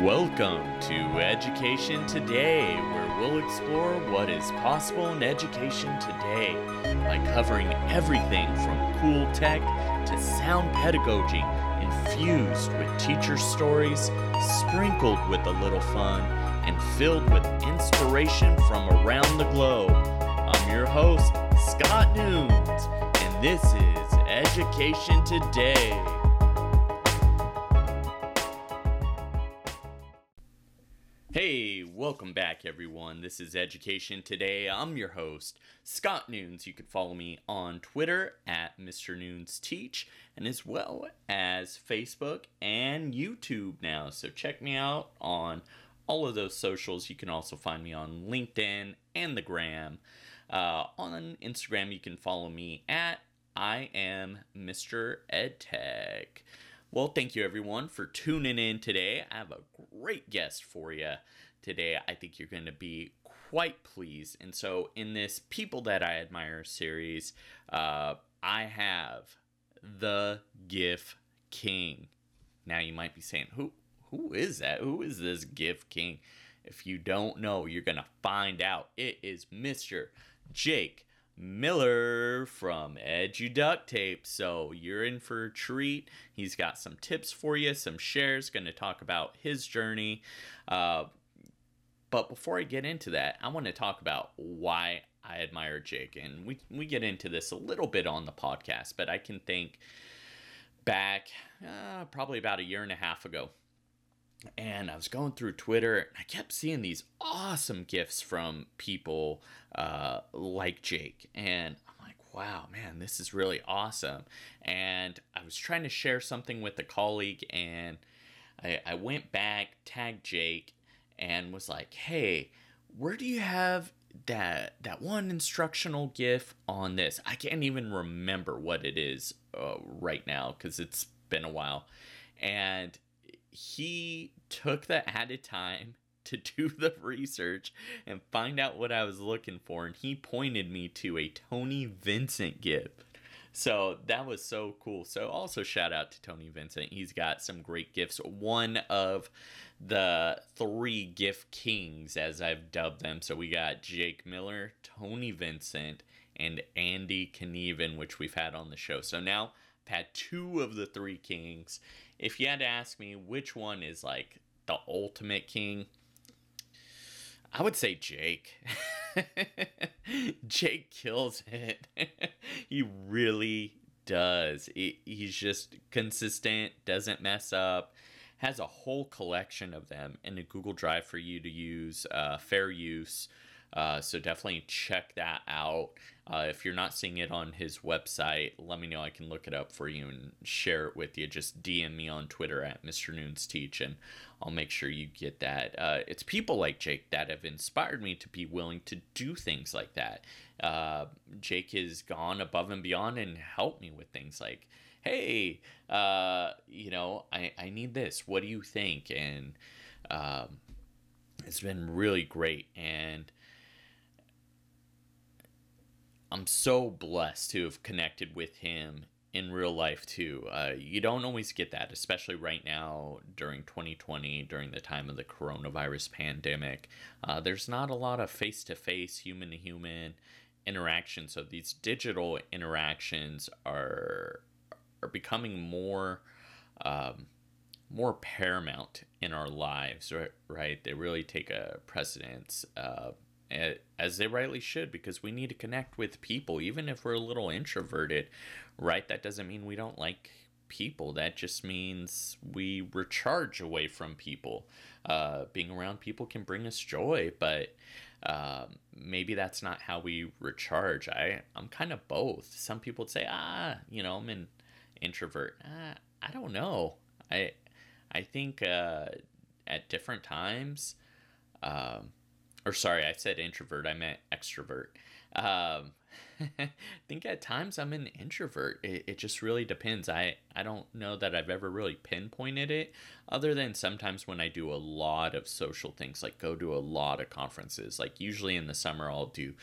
Welcome to Education Today, where we'll explore what is possible in education today by covering everything from cool tech to sound pedagogy, infused with teacher stories, sprinkled with a little fun, and filled with inspiration from around the globe. I'm your host, Scott Nunes, and this is Education Today. Welcome back, everyone. This is Education Today. I'm your host, Scott Nunes. You can follow me on Twitter at Mr. Nunes Teach, and as well as Facebook and YouTube now. So check me out on all of those socials. You can also find me on LinkedIn and the Gram. Uh, on Instagram, you can follow me at I am Mr. EdTech. Well, thank you everyone for tuning in today. I have a great guest for you today. I think you're going to be quite pleased. And so, in this People That I Admire series, uh, I have the GIF King. Now, you might be saying, who, who is that? Who is this GIF King? If you don't know, you're going to find out. It is Mr. Jake Miller from Edu Duct Tape. So you're in for a treat. He's got some tips for you, some shares, going to talk about his journey. Uh, but before I get into that, I want to talk about why I admire Jake. And we, we get into this a little bit on the podcast, but I can think back uh, probably about a year and a half ago and I was going through Twitter and I kept seeing these awesome GIFs from people uh, like Jake. And I'm like, wow, man, this is really awesome. And I was trying to share something with a colleague and I, I went back, tagged Jake, and was like, hey, where do you have that that one instructional gif on this? I can't even remember what it is uh, right now because it's been a while. And he took the added time to do the research and find out what I was looking for, and he pointed me to a Tony Vincent GIF. So that was so cool. So also shout out to Tony Vincent. He's got some great GIFs. One of the three GIF kings, as I've dubbed them. So we got Jake Miller, Tony Vincent, and Andy Knieven, which we've had on the show. So now I've had two of the three kings. If you had to ask me which one is like the ultimate king, I would say Jake. Jake kills it. he really does. he's just consistent, doesn't mess up, has a whole collection of them in a Google Drive for you to use, uh, fair use. Uh, so definitely check that out. Uh, if you're not seeing it on his website, let me know. I can look it up for you and share it with you. Just DM me on Twitter at Mr. Nunes Teach, and I'll make sure you get that. Uh, it's people like Jake that have inspired me to be willing to do things like that. Uh, Jake has gone above and beyond and helped me with things like, hey, uh, you know, I, I need this. What do you think? And um, it's been really great. And I'm so blessed to have connected with him in real life too. Uh, you don't always get that, especially right now during 2020, during the time of the coronavirus pandemic. Uh, there's not a lot of face to face, human to human interaction. So these digital interactions are are becoming more um, more paramount in our lives, right? Right? They really take a precedence. Uh, as they rightly should because we need to connect with people even if we're a little introverted right that doesn't mean we don't like people that just means we recharge away from people uh, being around people can bring us joy but uh, maybe that's not how we recharge i i'm kind of both some people would say ah you know i'm an introvert ah, i don't know i i think uh, at different times um, or sorry, I said introvert, I meant extrovert. Um, I think at times I'm an introvert. It, it just really depends. I, I don't know that I've ever really pinpointed it, other than sometimes when I do a lot of social things, like go to a lot of conferences. Like usually in the summer, I'll do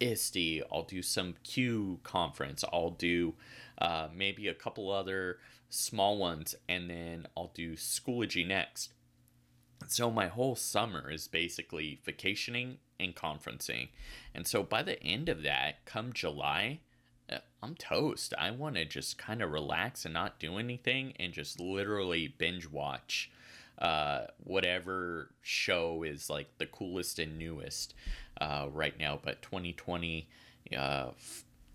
ISTE, I'll do some CUE conference, I'll do uh, maybe a couple other small ones, and then I'll do Schoology next So my whole summer is basically vacationing and conferencing. And so by the end of that, come July, uh, I'm toast. I want to just kind of relax and not do anything and just literally binge watch uh, whatever show is like the coolest and newest uh, right now. But 2020, uh,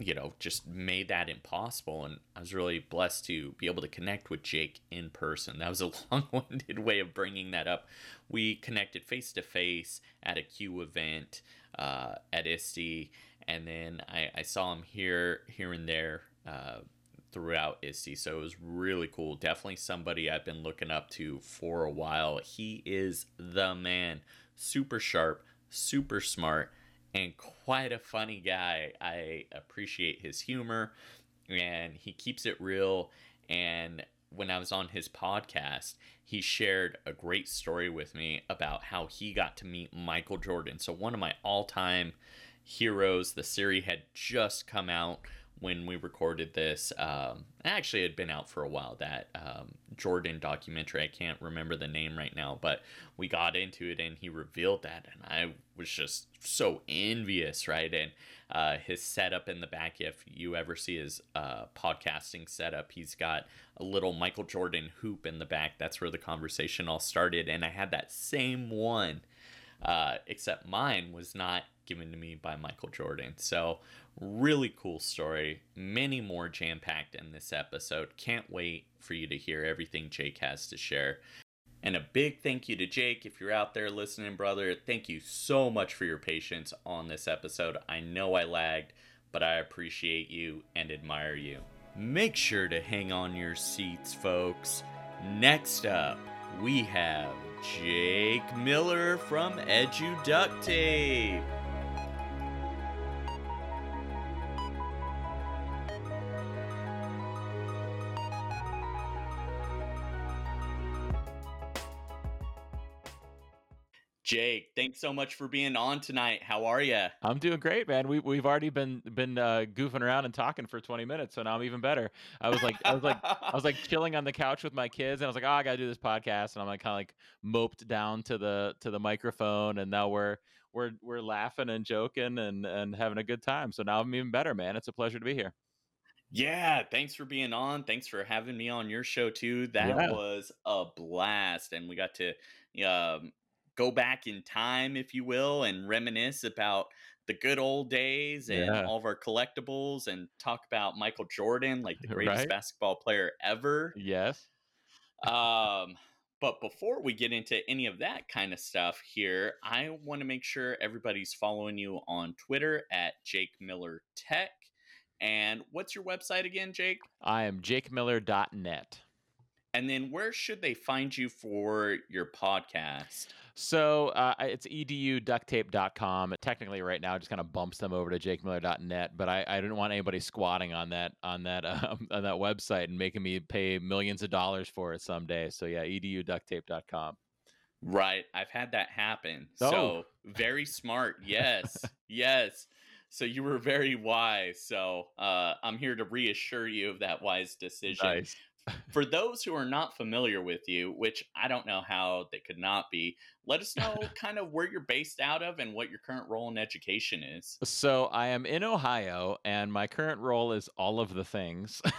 you know, just made that impossible. And I was really blessed to be able to connect with Jake in person. That was a long winded way of bringing that up. We connected face to face at a CUE event uh, at ISTE. And then I, I, saw him here, here and there uh, throughout ISTE. So it was really cool. Definitely somebody I've been looking up to for a while. He is the man. Super sharp, super smart and quite a funny guy. I appreciate his humor and he keeps it real. And when I was on his podcast, he shared a great story with me about how he got to meet Michael Jordan. So, one of my all time heroes, the series had just come out when we recorded this. Um, actually, had been out for a while. That um, Jordan documentary. I can't remember the name right now, but we got into it and he revealed that, and I was just so envious, right? And uh, his setup in the back, if you ever see his uh, podcasting setup, he's got a little Michael Jordan hoop in the back. That's where the conversation all started, and I had that same one. Uh, except mine was not given to me by Michael Jordan. So Really cool story. Many more jam packed in this episode. Can't wait for you to hear everything Jake has to share. And a big thank you to Jake. If you're out there listening, brother, thank you so much for your patience on this episode. I know I lagged, but I appreciate you and admire you. Make sure to hang on your seats, folks. Next up, we have Jake Miller from Edu Duct Tape. Jake, thanks so much for being on tonight. How are you? I'm doing great, man. We we've already been been uh, goofing around and talking for 20 minutes, so now I'm even better. I was like I was like I was like chilling on the couch with my kids, and I was like, oh, I gotta do this podcast, and I'm like kind of like moped down to the to the microphone, and now we're we're we're laughing and joking and and having a good time. So now I'm even better, man. It's a pleasure to be here. Yeah, thanks for being on. Thanks for having me on your show too. That yeah. was a blast, and we got to um, go back in time, if you will, and reminisce about the good old days and yeah. all of our collectibles and talk about Michael Jordan, like the greatest right? basketball player ever. Yes. Um, but before we get into any of that kind of stuff here, I want to make sure everybody's following you on Twitter at Jake Miller Tech. And what's your website again, Jake? I am jakemiller.net. And then where should they find you for your podcast? So uh, it's eduducttape.com. Technically, right now, it just kind of bumps them over to jakemiller.net. But I, I didn't want anybody squatting on that on that um, on that website and making me pay millions of dollars for it someday. So yeah, eduducttape.com. Right, I've had that happen. Oh. So very smart. Yes, yes. So you were very wise. So uh, I'm here to reassure you of that wise decision. Nice for those who are not familiar with you, which I don't know how they could not be, let us know kind of where you're based out of and what your current role in education is. So I am in Ohio, and my current role is all of the things.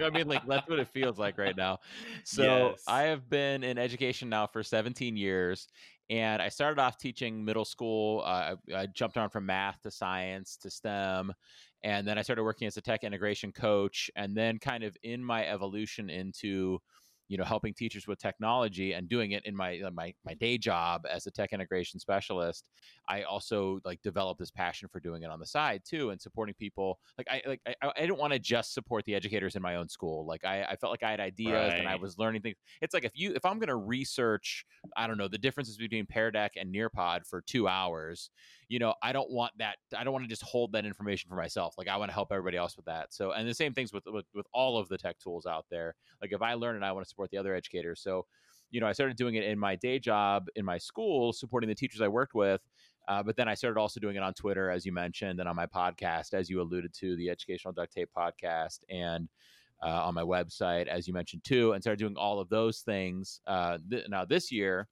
I mean, like that's what it feels like right now. So yes. I have been in education now for 17 years, and I started off teaching middle school. Uh, I, I, jumped on from math to science to STEM, and then I started working as a tech integration coach. And then, kind of in my evolution into you know helping teachers with technology and doing it in my uh, my my day job as a tech integration specialist i also like developed this passion for doing it on the side too and supporting people. Like i like i, I didn't want to just support the educators in my own school. Like i, I felt like i had ideas right. and i was learning things. It's like if you if i'm going to research i don't know the differences between pear deck and nearpod for two hours you know i don't want that i don't want to just hold that information for myself. Like i want to help everybody else with that. So and the same things with, with with all of the tech tools out there. Like if i learn it i want to support the other educators so you know i started doing it in my day job in my school supporting the teachers i worked with uh, but then I started also doing it on Twitter, as you mentioned, and on my podcast, as you alluded to, the Educational Duct Tape podcast. And uh, on my website, as you mentioned too, and started doing all of those things. Uh, th- now this year,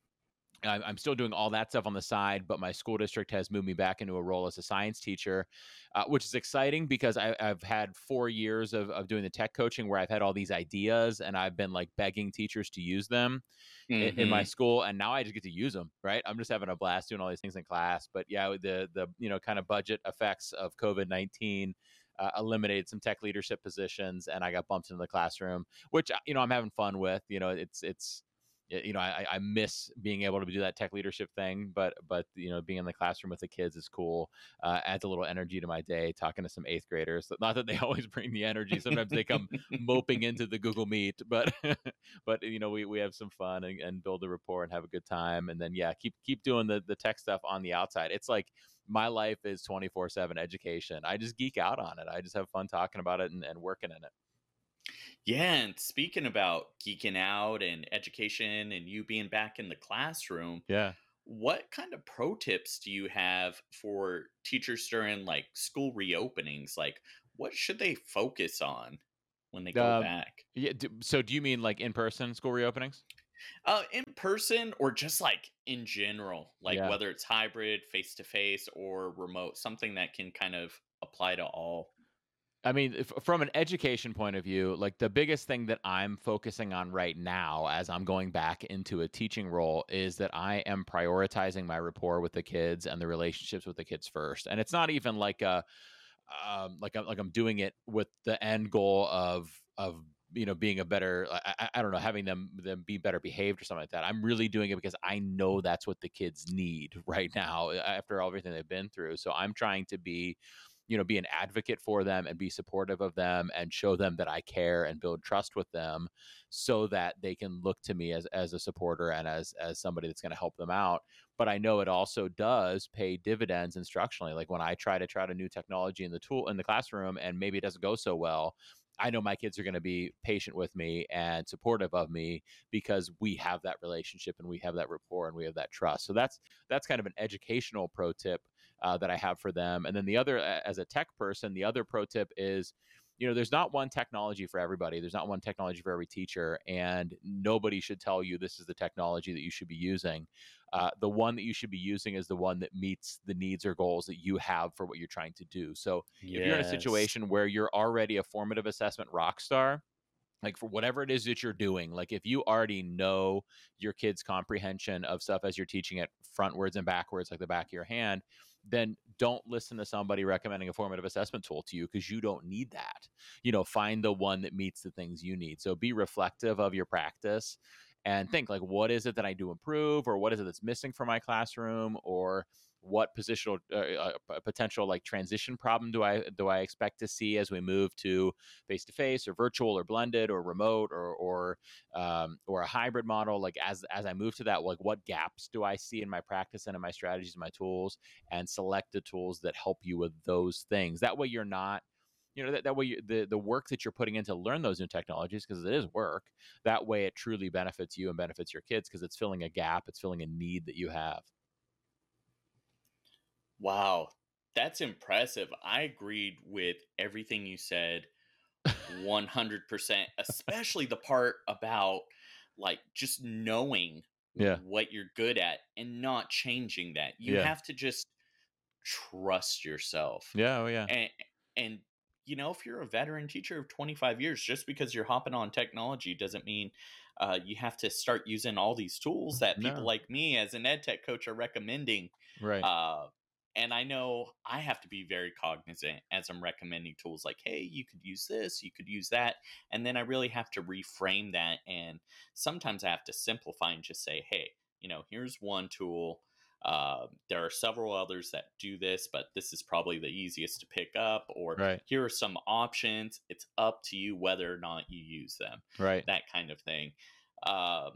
I'm still doing all that stuff on the side, but my school district has moved me back into a role as a science teacher, uh, which is exciting because I, have had four years of, of doing the tech coaching where I've had all these ideas and I've been like begging teachers to use them mm-hmm. in, in, my mm-hmm. school, and now I just get to use them. Right, I'm just having a blast doing all these things in class. But yeah, the the you know kind of budget effects of COVID nineteen. Uh, eliminated some tech leadership positions and I got bumped into the classroom, which you know I'm having fun with. You know, it's it's you know, I, I miss being able to do that tech leadership thing, but but you know, being in the classroom with the kids is cool. Uh, adds a little energy to my day. Talking to some eighth graders, not that they always bring the energy. Sometimes they come moping into the Google Meet, but but you know, we, we have some fun and, and build a rapport and have a good time. And then yeah, keep keep doing the the tech stuff on the outside. It's like my life is 24 7 education. I just geek out on it. I just have fun talking about it and, and working in it. Yeah, and speaking about geeking out and education and you being back in the classroom, yeah. What kind of pro tips do you have for teachers during like school reopenings? Like what should they focus on when they go um, back? Yeah, so do you mean like in-person school reopenings? Uh, in person or just like in general, like yeah. whether it's hybrid, face to face, or remote, something that can kind of apply to all. I mean, if, from an education point of view, like the biggest thing that I'm focusing on right now as I'm going back into a teaching role is that I am prioritizing my rapport with the kids and the relationships with the kids first. And it's not even like a, um, like I'm, like I'm doing it with the end goal of of you know being a better I, I don't know having them them be better behaved or something like that i'm really doing it because i know that's what the kids need right now after everything they've been through so i'm trying to be you know be an advocate for them and be supportive of them and show them that I care and build trust with them so that they can look to me as as a supporter and as as somebody that's going to help them out but I know it also does pay dividends instructionally like when I try to try out a new technology in the tool in the classroom and maybe it doesn't go so well I know my kids are going to be patient with me and supportive of me because we have that relationship and we have that rapport and we have that trust. So that's that's kind of an educational pro tip uh, that I have for them. And then the other, as a tech person, the other pro tip is, you know, there's not one technology for everybody. There's not one technology for every teacher, and nobody should tell you this is the technology that you should be using. Uh, the one that you should be using is the one that meets the needs or goals that you have for what you're trying to do. So yes. if you're in a situation where you're already a formative assessment rock star, like for whatever it is that you're doing like if you already know your kids comprehension of stuff as you're teaching it frontwards and backwards like the back of your hand then don't listen to somebody recommending a formative assessment tool to you because you don't need that. You know, find the one that meets the things you need. So be reflective of your practice and mm. think like what is it that I do improve or what is it that's missing from my classroom or what positional uh, uh, potential like transition problem do I do I expect to see as we move to face to face or virtual or blended or remote or or um, or a hybrid model? Like as as I move to that like what gaps do I see in my practice and in my strategies and my tools and select the tools that help you with those things? That way you're not you know that, that way you, the the work that you're putting in to learn those new technologies because it is work that way it truly benefits you and benefits your kids because it's filling a gap it's filling a need that you have Wow, that's impressive. I agreed with everything you said 100%, especially the part about like just knowing yeah. what you're good at and not changing that. You yeah. have to just trust yourself. Yeah, oh yeah. And and you know, if you're a veteran teacher of 25 years, just because you're hopping on technology doesn't mean uh, you have to start using all these tools that people no. like me as an ed tech coach are recommending. Right. Uh, and I know I have to be very cognizant as I'm recommending tools like, hey, you could use this, you could use that. And then I really have to reframe that. And sometimes I have to simplify and just say, hey, you know, here's one tool. Uh, there are several others that do this, but this is probably the easiest to pick up. Or right. here are some options. It's up to you whether or not you use them. Right. That kind of thing. Uh,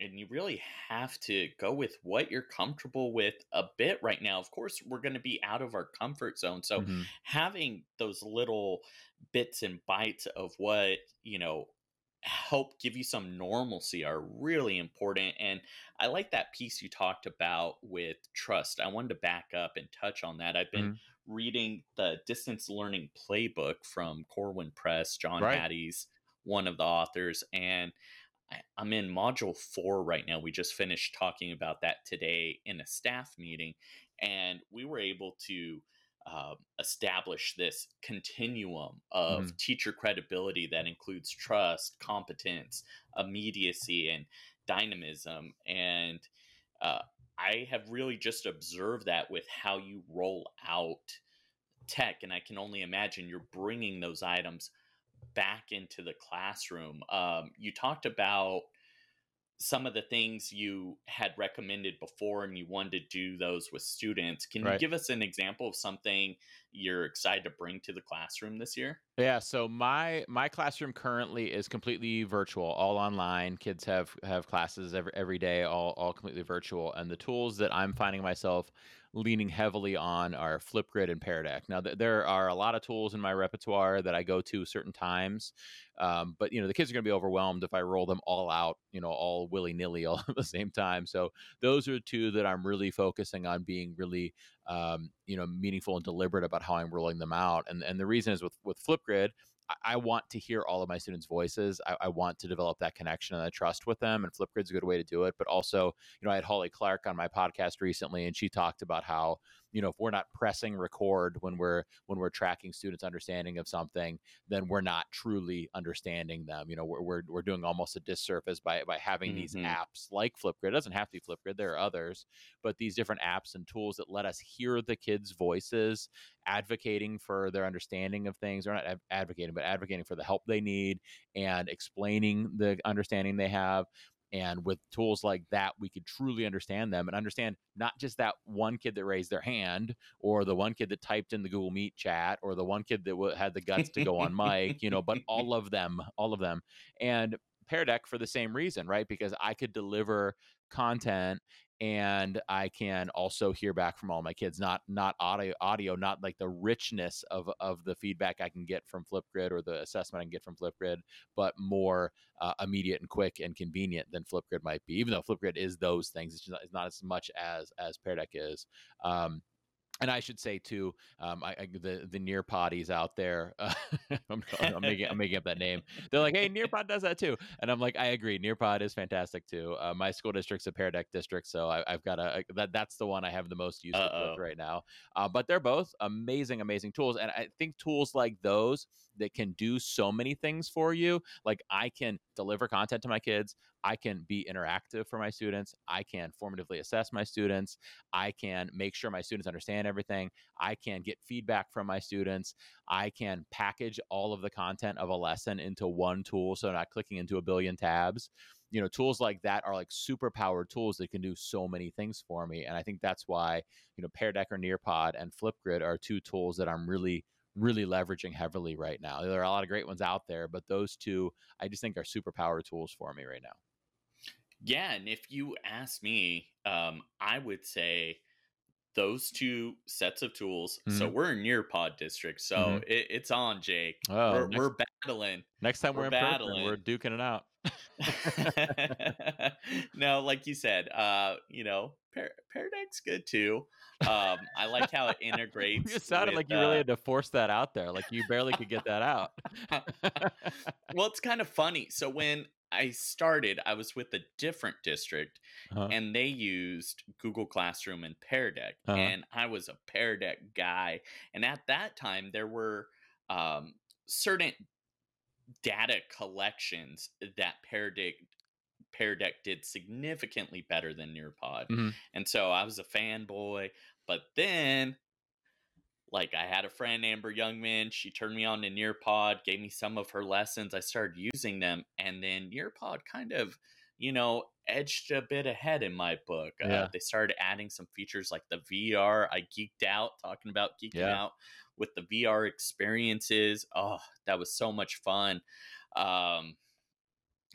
and you really have to go with what you're comfortable with a bit right now. Of course, we're going to be out of our comfort zone. So mm-hmm. having those little bits and bites of what, you know, help give you some normalcy are really important. And I like that piece you talked about with trust. I wanted to back up and touch on that. I've been mm-hmm. reading the distance learning playbook from Corwin Press. John Right. Hattie's one of the authors, and I, I'm in module four right now. We just finished talking about that today in a staff meeting, and we were able to uh, establish this continuum of teacher credibility that includes trust, competence, immediacy, and dynamism. And uh, I have really just observed that with how you roll out tech, and I can only imagine you're bringing those items back into the classroom. Um, you talked about some of the things you had recommended before and you wanted to do those with students. Can you give us an example of something you're excited to bring to the classroom this year? Yeah, so my my classroom currently is completely virtual, all online. Kids have have classes every every day, all all completely virtual. And the tools that I'm finding myself leaning heavily on are Flipgrid and Pear. Now, th- there are a lot of tools in my repertoire that I go to certain times, um, but you know the kids are going to be overwhelmed if I roll them all out, you know, all willy nilly all at the same time. So those are two that I'm really focusing on being really um, you know meaningful and deliberate about how I'm rolling them out. And and the reason is with with Flipgrid, I, want to hear all of my students' voices. I, I want to develop that connection and that trust with them. And Flipgrid's a good way to do it. But also, you know, I had Holly Clark on my podcast recently, and she talked about how you know if we're not pressing record when we're when we're tracking students' understanding of something, then we're not truly understanding them. You know, we're we're, we're doing almost a disservice by by having these Mhm. apps like Flipgrid. It doesn't have to be Flipgrid. There are others, but these different apps and tools that let us hear the kids' voices advocating for their understanding of things or not ad- advocating but advocating for the help they need and explaining the understanding they have and with tools like that we could truly understand them and understand not just that one kid that raised their hand or the one kid that typed in the google meet chat or the one kid that w- had the guts to go on mic you know but all of them all of them and Pear Deck for the same reason, right? Because I could deliver content and I can also hear back from all my kids, not not audio audio, not like the richness of of the feedback I can get from Flipgrid or the assessment I can get from Flipgrid, but more uh, immediate and quick and convenient than Flipgrid might be. Even though Flipgrid is those things, it's, not, it's not as much as as Pear Deck is. Um, and I should say too, um, I, I, the the Nearpoddies out there. Uh, I'm, I'm making I'm making up that name. They're like, hey, Nearpod does that too, and I'm like, I agree. Nearpod is fantastic too. Uh, my school district's a Pear Deck district, so I, I've got a that that's the one I have the most use with right now. Uh, but they're both amazing, amazing tools, and I think tools like those that can do so many things for you. Like I can deliver content to my kids. I can be interactive for my students. I can formatively assess my students. I can make sure my students understand everything. I can get feedback from my students. I can package all of the content of a lesson into one tool so not clicking into a billion tabs. You know, tools like that are like super powered tools that can do so many things for me. And I think that's why, you know, Pear Deck or Nearpod and Flipgrid are two tools that I'm really really leveraging heavily right now. There are a lot of great ones out there, but those two I just think are super power tools for me right now. Yeah, and if you ask me, um, I would say those two sets of tools. So Mhm. we're in Nearpod district, so Mhm. it, it's on, Jake. Oh, we're, next- we're battling. Next time We're we're, in battling. we're duking it out. no, like you said, uh, you know, Pear Deck's good too. Um, I like how it integrates. You sounded with, like you really uh, had to force that out there. Like you barely could get that out. well, it's kind of funny. So when I started, I was with a different district, Uh-huh. and they used Google Classroom and Pear Deck, Uh-huh. and I was a Pear Deck guy. And at that time, there were um, certain data collections that Pear Deck Pear Deck did significantly better than Nearpod. Mhm. And so I was a fanboy. But then, like, I had a friend, Amber Youngman. She turned me on to Nearpod, gave me some of her lessons. I started using them. And then Nearpod kind of, you know, edged a bit ahead in my book. Uh, they started adding some features like the VR. I geeked out talking about geeking Yeah. out with the VR experiences. Oh, that was so much fun. Um,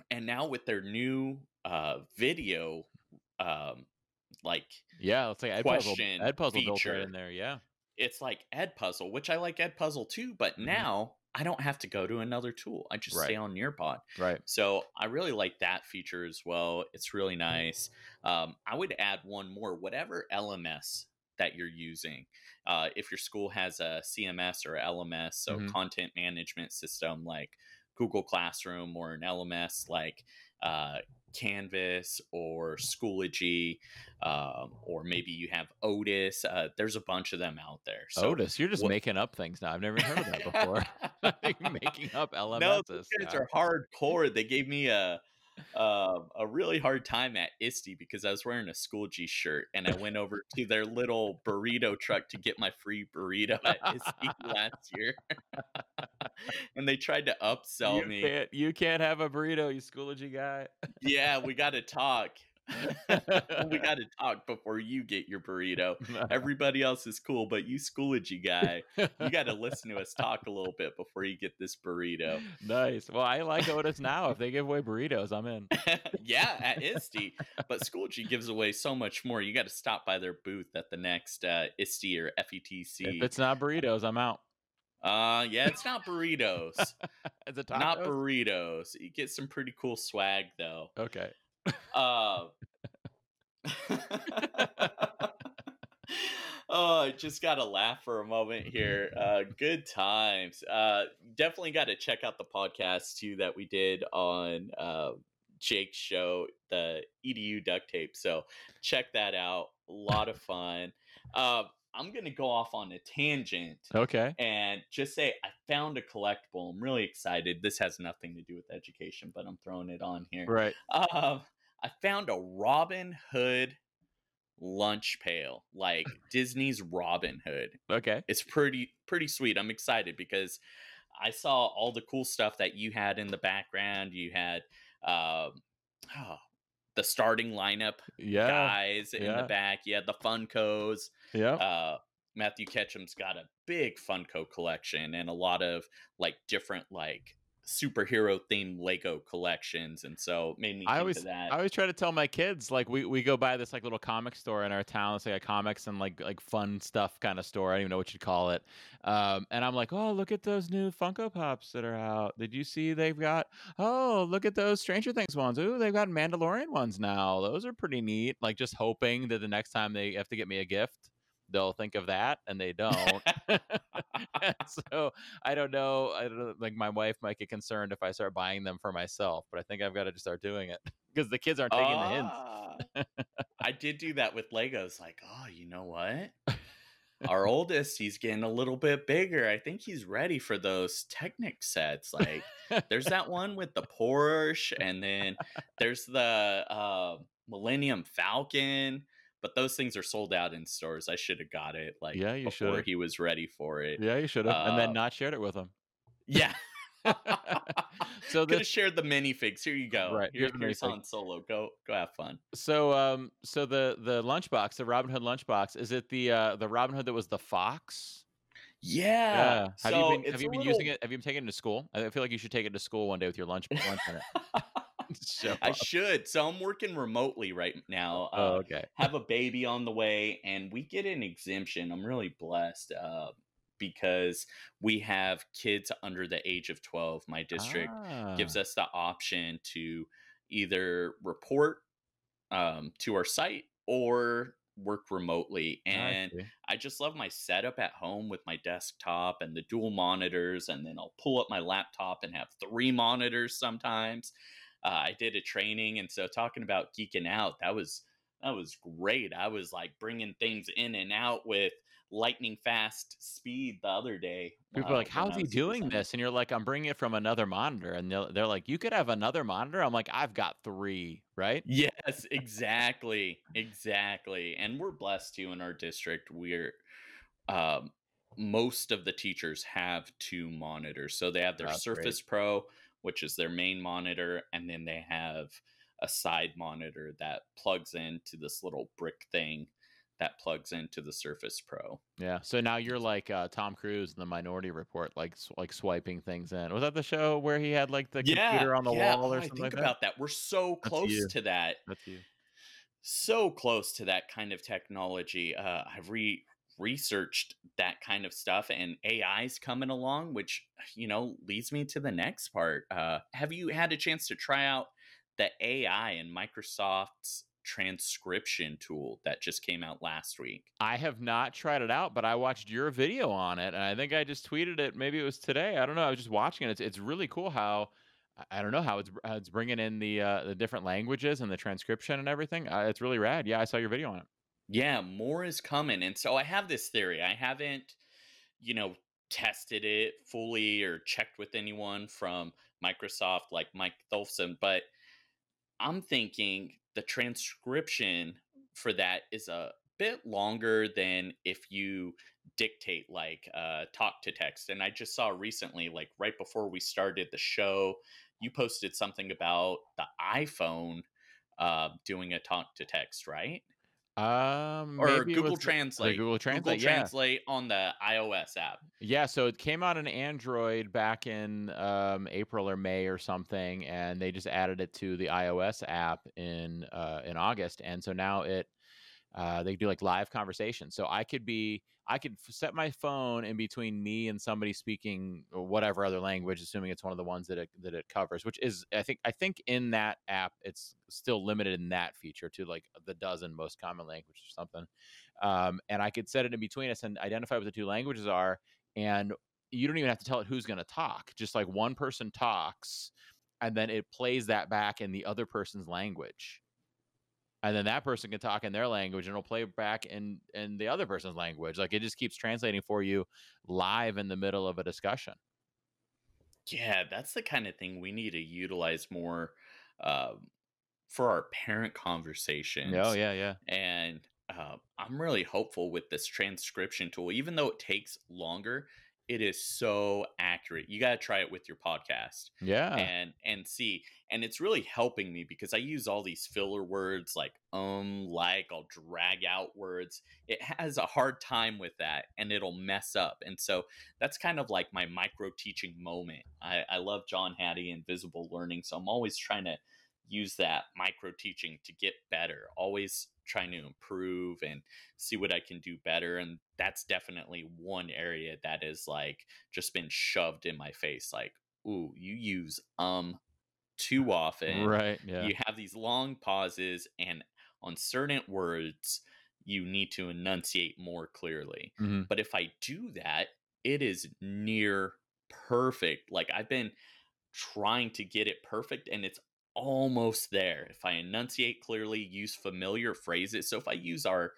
and now with their new uh, video, um, like Yeah, let's say Ed Puzzle. Question Ed Puzzle built feature. right in there. Yeah. It's like Ed Puzzle, which I like Ed Puzzle too, but Mhm. now I don't have to go to another tool. I just stay on Nearpod. Right. So I really like that feature as well. It's really nice. Um, I would add one more, whatever LMS that you're using. Uh, if your school has a CMS or LMS, so mm-hmm. content management system like Google Classroom or an LMS like uh, Canvas or Schoology, um, or maybe you have Otus. Uh, there's a bunch of them out there. So Otus, you're just making up things now. I've never heard of that before. making up LMSs. No, these guys are hardcore. They gave me a uh, a really hard time at ISTE because I was wearing a Schoology shirt and I went over to their little burrito truck to get my free burrito at ISTE last year. and they tried to upsell you me. Can't, you can't have a burrito, you Schoology guy. yeah, we got to talk. we got to talk before you get your burrito. Everybody else is cool, but you Schoology guy, you got to listen to us talk a little bit before you get this burrito. Nice. Well, I like Otus now. If they give away burritos, I'm in. yeah, at ISTE. But Schoology gives away so much more. You got to stop by their booth at the next uh, ISTE or FETC. If it's not burritos, I'm out. Uh, yeah, it's not burritos. it's a Not burritos. You get some pretty cool swag though. Okay. Uh, oh, I just got to laugh for a moment here. Uh, good times. Uh, definitely got to check out the podcast too that we did on uh, Jake's show, the EDU duct tape. So check that out. A lot of fun. Uh, I'm going to go off on a tangent. Okay. And just say I found a collectible. I'm really excited. This has nothing to do with education, but I'm throwing it on here. Right. Um, I found a Robin Hood lunch pail, like Disney's Robin Hood. Okay. It's pretty pretty sweet. I'm excited because I saw all the cool stuff that you had in the background. You had um, oh, the starting lineup yeah, guys in yeah. the back. You had the Funkos. Yeah. Uh, Matthew Ketchum's got a big Funko collection and a lot of like different like superhero themed Lego collections, and so made me. I always, I always try to tell my kids like we, we go by this like little comic store in our town. It's like a comics and like like fun stuff kind of store. I don't even know what you'd call it. Um, and I'm like, oh, look at those new Funko Pops that are out. Did you see they've got? Oh, look at those Stranger Things ones. Ooh, they've got Mandalorian ones now. Those are pretty neat. Like just hoping that the next time they have to get me a gift they'll think of that and they don't. so I don't know. I don't know, like my wife might get concerned if I start buying them for myself, but I think I've got to just start doing it because the kids aren't taking uh, the hints. Ah. I did do that with Legos. Like, oh, you know what? Our oldest, he's getting a little bit bigger. I think he's ready for those Technic sets. Like, there's that one with the Porsche, and then there's the uh, Millennium Falcon but those things are sold out in stores. I should have got it like yeah, you before should he was ready for it. Yeah, you should have, uh, and then uh, not shared it with him. Yeah. so could have shared the minifigs. Here you go. Right. Here, here's Han Solo. Go go have fun. So um so the the lunchbox, the Robin Hood lunchbox, is it the uh the Robin Hood that was the fox? Yeah. yeah. Have so you been have you been little... using it? Have you been taking it to school? I feel like you should take it to school one day with your lunch lunch in it. I should. So I'm working remotely right now. Uh, oh, okay. have a baby on the way, and we get an exemption. I'm really blessed uh, because we have kids under the age of 12. My district ah. gives us the option to either report um, to our site or work remotely and I, I, just love my setup at home with my desktop and the dual monitors and then I'll pull up my laptop and have three monitors sometimes uh, I did a training, and so talking about geeking out, that was that was great. I was like bringing things in and out with lightning fast speed the other day. People uh, are like, "How's he doing this?" And you're like, "I'm bringing it from another monitor." And they're, they're like, "You could have another monitor." I'm like, "I've got three, right?" Yes, exactly, exactly. And we're blessed too in our district. We're um, most of the teachers have two monitors, so they have their Surface great. Pro which is their main monitor, and then they have a side monitor that plugs into this little brick thing that plugs into the Surface Pro. Yeah. So now you're like uh, Tom Cruise in the Minority Report, like like swiping things in. Was that the show where he had like the yeah, computer on the yeah. wall or oh, something? I think like about that? that. We're so close to that. That's you. So close to that kind of technology. Uh, I've re researched that kind of stuff and AI's coming along, which, you know, leads me to the next part. Uh, have you had a chance to try out the AI in Microsoft's transcription tool that just came out last week. I have not tried it out, but I watched your video on it, and I think I just tweeted it. Maybe it was today. I don't know. I was just watching it. It's it's really cool how I don't know how it's how it's bringing in the uh, the different languages and the transcription and everything. Uh, it's really rad. Yeah, I saw your video on it. Yeah, more is coming, and so I have this theory. I haven't, you know, tested it fully or checked with anyone from Microsoft like Mike Tholfsen, but I'm thinking the transcription for that is a bit longer than if you dictate like uh, talk to text. And I just saw recently, like right before we started the show, you posted something about the iPhone uh, doing a talk to text, right? Um, or Google Translate. Google Translate. Google yeah. Translate on the iOS app. Yeah, so it came out in Android back in um, April or May or something, and they just added it to the iOS app in uh, in August, and so now it uh, they do like live conversations. So I could be, I could set my phone in between me and somebody speaking whatever other language, assuming it's one of the ones that it that it covers. Which is, I think, I think in that app, it's still limited in that feature to like the dozen most common languages or something. Um, and I could set it in between us and identify what the two languages are, and you don't even have to tell it who's going to talk. Just like one person talks, and then it plays that back in the other person's language and then that person can talk in their language and it'll play back in in the other person's language. Like it just keeps translating for you live in the middle of a discussion. Yeah that's the kind of thing we need to utilize more uh, for our parent conversations. Oh yeah yeah. And uh, i'm really hopeful with this transcription tool even though it takes longer it is so accurate. You got to try it with your podcast. Yeah. And and see and it's really helping me because I use all these filler words like um like I'll drag out words. It has a hard time with that and it'll mess up. And so that's kind of like my micro teaching moment. I, I love John Hattie and visible learning. So I'm always trying to use that micro teaching to get better. Always trying to improve and see what I can do better. And that's definitely one area that is like just been shoved in my face. Like, ooh, you use um too often. Right. Yeah. You have these long pauses, and on certain words, you need to enunciate more clearly. Mm-hmm. But if I do that, it is near perfect. Like I've been trying to get it perfect, and it's almost there. If I enunciate clearly, use familiar phrases. So if I use our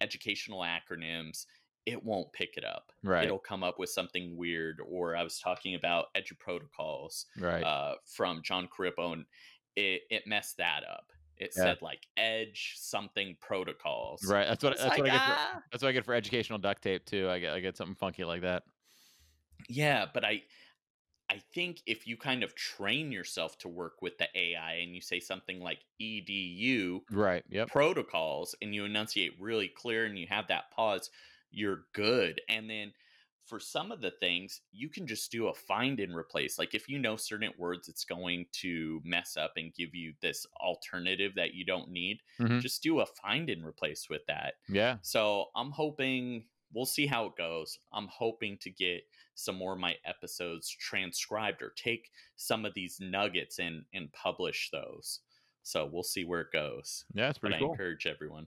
educational acronyms, it won't pick it up. Right. It'll come up with something weird. Or I was talking about edu protocols right. uh, from John Corippo, and it, it messed that up. It yeah. said like edge something protocols. Right. That's what that's like, what I get for ah! that's what I get for educational duct tape too. I get I get something funky like that. Yeah, but I I think if you kind of train yourself to work with the AI and you say something like edu right yep. protocols and you enunciate really clear and you have that pause, you're good. And then for some of the things, you can just do a find and replace. Like if you know certain words, it's going to mess up and give you this alternative that you don't need. Mm-hmm. Just do a find and replace with that. Yeah. So I'm hoping we'll see how it goes. I'm hoping to get some more of my episodes transcribed or take some of these nuggets and and publish those. So we'll see where it goes. Yeah, it's pretty but cool. I encourage everyone.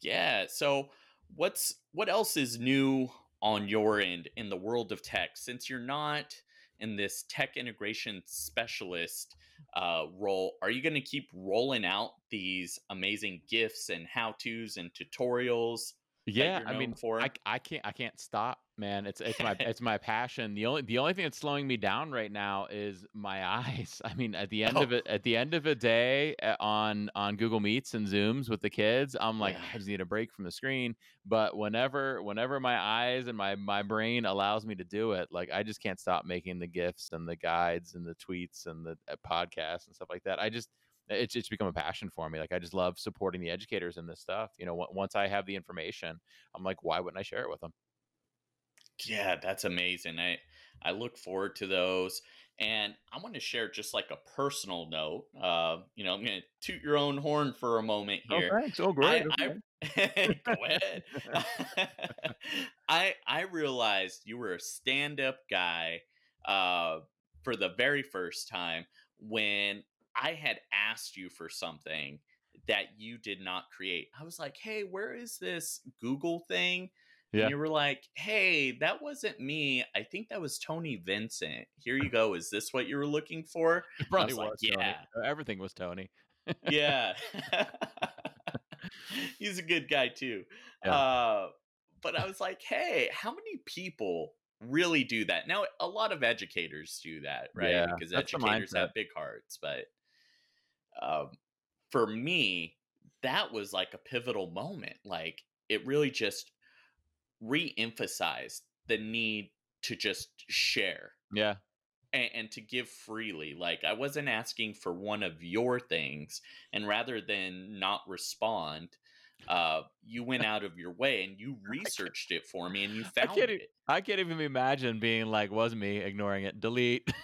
Yeah. So what's what else is new on your end in the world of tech since you're not in this tech integration specialist uh, role are you going to keep rolling out these amazing GIFs and how to's and tutorials yeah i mean for I, I can't i can't stop man it's it's my it's my passion the only the only thing that's slowing me down right now is my eyes i mean at the end oh. of it at the end of a day eh, on on google meets and zooms with the kids i'm like yeah. i just need a break from the screen but whenever whenever my eyes and my my brain allows me to do it like i just can't stop making the GIFs and the guides and the tweets and the uh, podcasts and stuff like that i just it's it's become a passion for me. Like I just love supporting the educators in this stuff. You know, once I have the information, I'm like, why wouldn't I share it with them? Yeah, that's amazing. I I look forward to those. And I want to share just like a personal note. Uh, you know, I'm going to toot your own horn for a moment oh, here. Oh, thanks. Oh, great. I, okay. I, go ahead. I I realized you were a stand-up guy uh, for the very first time when I had asked you for something that you did not create. I was like, hey, where is this Google thing? Yeah. And you were like, hey, that wasn't me. I think that was Tony Vincent. Here you go. Is this what you were looking for? It probably was was. Tony. "Yeah." Uh, Everything was Tony. yeah. He's a good guy too. Yeah. Uh, but I was like, hey, how many people really do that? Now, a lot of educators do that, right? Yeah, because educators have big hearts. But um, for me, that was like a pivotal moment. Like, it really just re emphasized the need to just share Yeah. and, and to give freely. Like I wasn't asking for one of your things, and rather than not respond, uh, you went out of your way and you researched it for me, and you I found can't, e- it. I can't even imagine being like, was me ignoring it. Delete.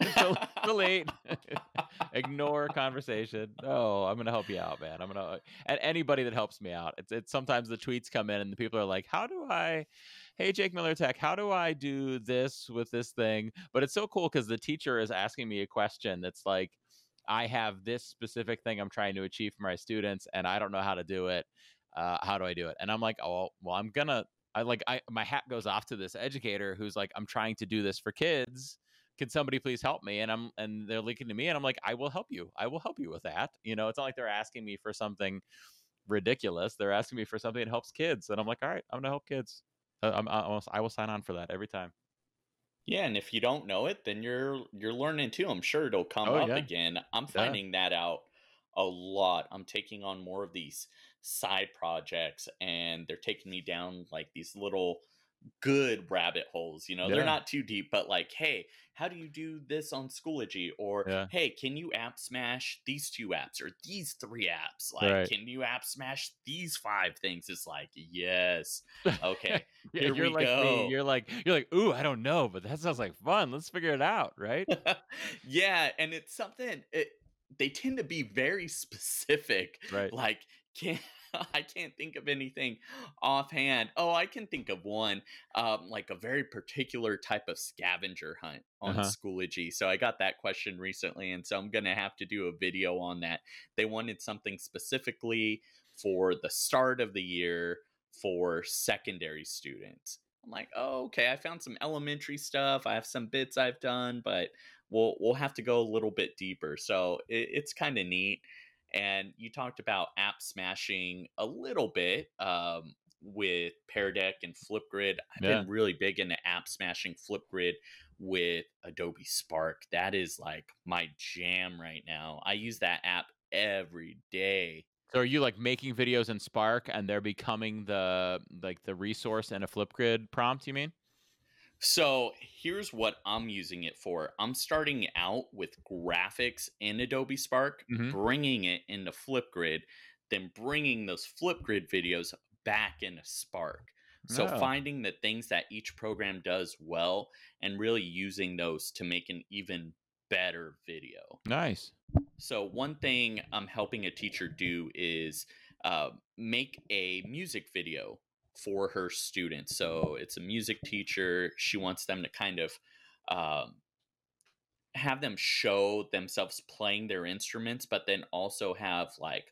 Del- Delete. Ignore conversation. No, I'm gonna help you out, man. I'm gonna and anybody that helps me out. It's it's sometimes the tweets come in and the people are like, How do I hey Jake Miller Tech, how do I do this with this thing? But it's so cool because the teacher is asking me a question that's like, I have this specific thing I'm trying to achieve for my students, and I don't know how to do it. Uh, how do I do it? And I'm like, oh, well, I'm gonna. I like, I my hat goes off to this educator who's like, I'm trying to do this for kids. Can somebody please help me? And I'm and they're looking to me, and I'm like, I will help you. I will help you with that. You know, it's not like they're asking me for something ridiculous. They're asking me for something that helps kids, and I'm like, all right, I'm gonna help kids. Uh, I'm, I, will, sign on for that every time. Yeah, and if you don't know it, then you're you're learning too. I'm sure it'll come Oh, up yeah. again. I'm Yeah. finding that out a lot. I'm taking on more of these side projects and they're taking me down like these little good rabbit holes, you know. Yeah. They're not too deep, but like, hey, how do you do this on Schoology or Yeah. hey, can you app smash these two apps or these three apps? Like, Right. can you app smash these five things? It's like, yes. Okay. Yeah, Here you're we like go. me. You're like you're like, ooh, I don't know, but that sounds like fun. Let's figure it out, right? yeah, and it's something it, they tend to be very specific. Right. Like, can't I can't think of anything offhand. Oh, I can think of one, um, like a very particular type of scavenger hunt on Uh-huh. Schoology. So I got that question recently, and so I'm gonna have to do a video on that. They wanted something specifically for the start of the year for secondary students. I'm like, oh, okay. I found some elementary stuff. I have some bits I've done, but we'll we'll have to go a little bit deeper. So it, it's kind of neat. And you talked about app smashing a little bit um, with Pear Deck and Flipgrid. I've Yeah. been really big into app smashing Flipgrid with Adobe Spark. That is like my jam right now. I use that app every day. So are you like making videos in Spark and they're becoming the like the resource in a Flipgrid prompt, you mean? So here's what I'm using it for. I'm starting out with graphics in Adobe Spark, Mhm. bringing it into Flipgrid, then bringing those Flipgrid videos back into Spark. So Oh. finding the things that each program does well and really using those to make an even better video. Nice. So one thing I'm helping a teacher do is uh, make a music video for her students. So it's a music teacher. She wants them to kind of um, have them show themselves playing their instruments, but then also have like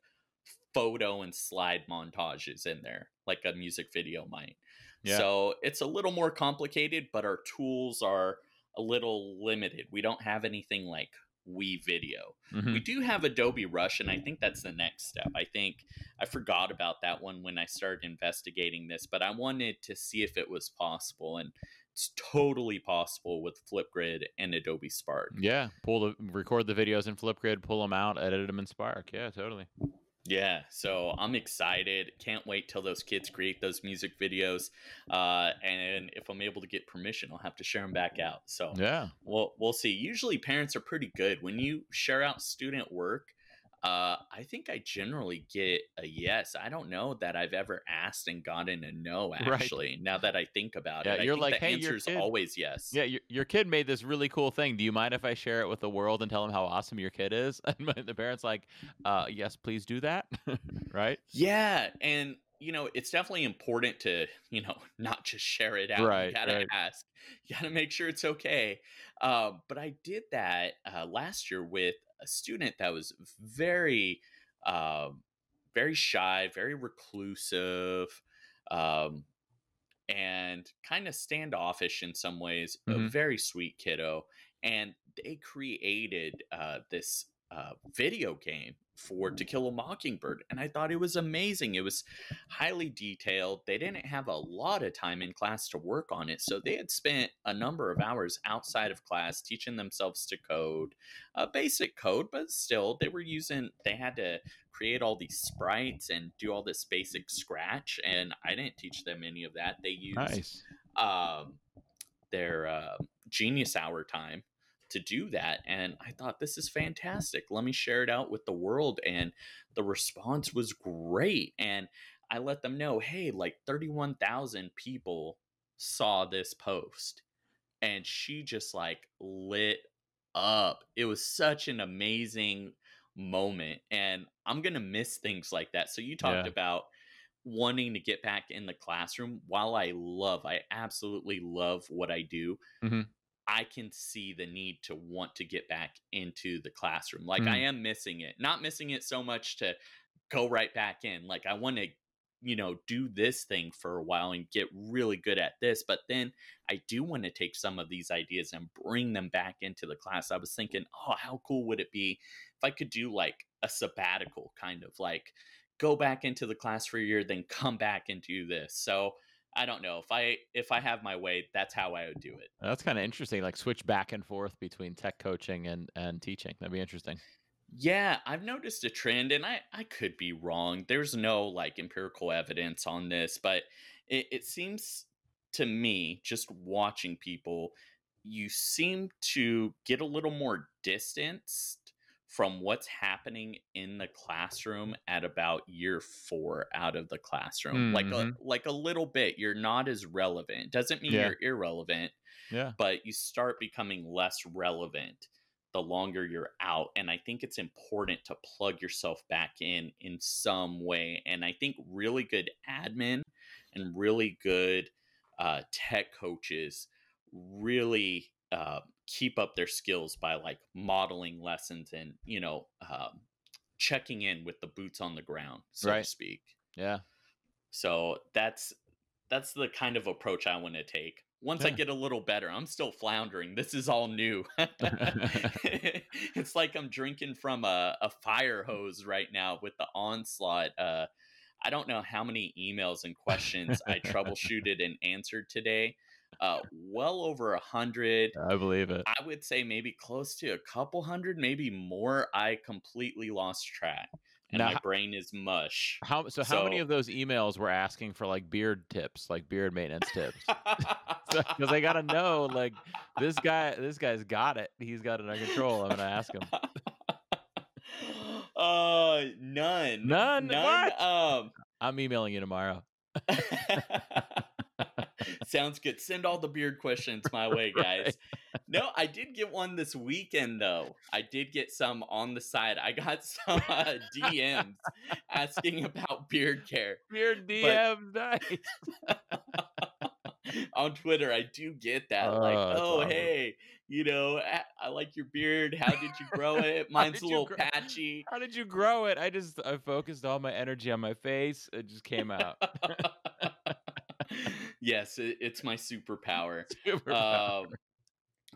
photo and slide montages in there, like a music video might. Yeah. So it's a little more complicated, but our tools are a little limited. We don't have anything like WeVideo. Mhm. We do have Adobe Rush, and I think that's the next step. I think I forgot about that one when I started investigating this, but I wanted to see if it was possible, and it's totally possible with Flipgrid and Adobe Spark. Yeah, pull the record the videos in Flipgrid, pull them out, edit them in Spark. Yeah, totally. Yeah, so I'm excited. Can't wait till those kids create those music videos, uh, and if I'm able to get permission, I'll have to share them back out. So Yeah. Well, we'll see. Usually, parents are pretty good when you share out student work. Uh, I think I generally get a yes. I don't know that I've ever asked and gotten a no. Right. Actually, now that I think about Yeah, it, you're like, the "Hey, your kid- always yes. Yeah, your, your kid made this really cool thing. Do you mind if I share it with the world and tell them how awesome your kid is? And the parents like, uh, yes, please do that. right? Yeah, and you know, it's definitely important to you know not just share it out. Right, you gotta right. ask. You gotta make sure it's okay. Uh, but I did that uh, last year with a student that was very. Uh, very shy, very reclusive, um, and kind of standoffish in some ways. Mm-hmm. A very sweet kiddo, and they created uh, this uh, video game for To Kill a Mockingbird, and I thought it was amazing. It was highly detailed. They didn't have a lot of time in class to work on it, so they had spent a number of hours outside of class teaching themselves to code, a basic code, but still they were using. They had to create all these sprites and do all this basic Scratch, and I didn't teach them any of that. They used nice. um, their uh, Genius Hour time to do that. And I thought, this is fantastic. Let me share it out with the world. And the response was great. And I let them know, hey, like 31,000 people saw this post. And she just like lit up. It was such an amazing moment. And I'm going to miss things like that. So you talked yeah. about wanting to get back in the classroom while i love i absolutely love what i do mm-hmm. I can see the need to want to get back into the classroom. Like mm. I am missing it. Not missing it so much to go right back in. Like I want to, you know, do this thing for a while and get really good at this, but then I do want to take some of these ideas and bring them back into the class. I was thinking, "Oh, how cool would it be if I could do like a sabbatical kind of like go back into the class for a year then come back and do this." So, I don't know if I if I have my way, that's how I would do it. That's kind of interesting. Like switch back and forth between tech coaching and and teaching. That'd be interesting. Yeah, I've noticed a trend, and I I could be wrong. There's no like empirical evidence on this, but it, it seems to me, just watching people, you seem to get a little more distanced from what's happening in the classroom at about year four out of the classroom mm-hmm. like a mm-hmm. like a little bit you're not as relevant doesn't mean yeah. you're irrelevant yeah but you start becoming less relevant the longer you're out and i think it's important to plug yourself back in in some way and i think really good admin and really good uh, tech coaches really uh, keep up their skills by like modeling lessons and you know um, checking in with the boots on the ground so right. to speak. Yeah. So that's that's the kind of approach i want to take. Once yeah. i get a little better i'm still floundering. This is all new. It's like i'm drinking from a, a fire hose right now with the onslaught uh, i don't know how many emails and questions i troubleshooted and answered today uh, well over a hundred. I believe it. I would say maybe close to a couple hundred, maybe more. I completely lost track, and now, my brain is mush. How so? How many of those emails were asking for like beard tips, like beard maintenance tips? Because I gotta know, like this guy, this guy's got it. He's got it under control. I'm gonna ask him. Uh, none, none, none. What? Um, I'm emailing you tomorrow. Sounds good. Send all the beard questions my way, guys. Right. No, I did get one this weekend though. I did get some on the side. I got some uh, DMs asking about beard care. Beard DMs, nice. on Twitter, I do get that. Oh, like, oh, awesome. hey, you know, I, I, like your beard. How did you grow it? Mine's a little gr- patchy. How did you grow it? I just I focused all my energy on my face. It just came out yes, it, it's my superpower. superpower. Um,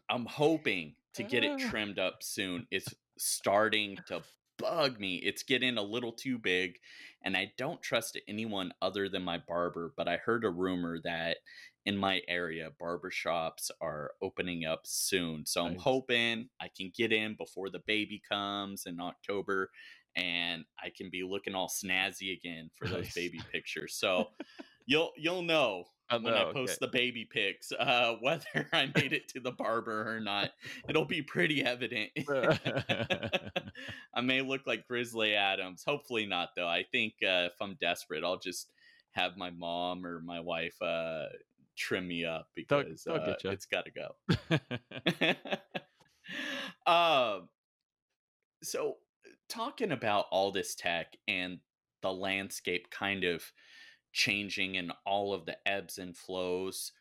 I'm hoping to get it ah. trimmed up soon. It's starting to bug me. It's getting a little too big, and I don't trust anyone other than my barber. But I heard a rumor that in my area, barbershops are opening up soon. So nice. I'm hoping I can get in before the baby comes in October and I can be looking all snazzy again for those nice. baby pictures. So you'll you'll know when I post okay. the baby pics, uh, whether I made it to the barber or not. It'll be pretty evident. I may look like Grizzly Adams. Hopefully not, though. I think uh, if I'm desperate, I'll just have my mom or my wife uh, trim me up because uh, it's got to go. Um, so, talking about all this tech and the landscape kind of changing and all of the ebbs and flows.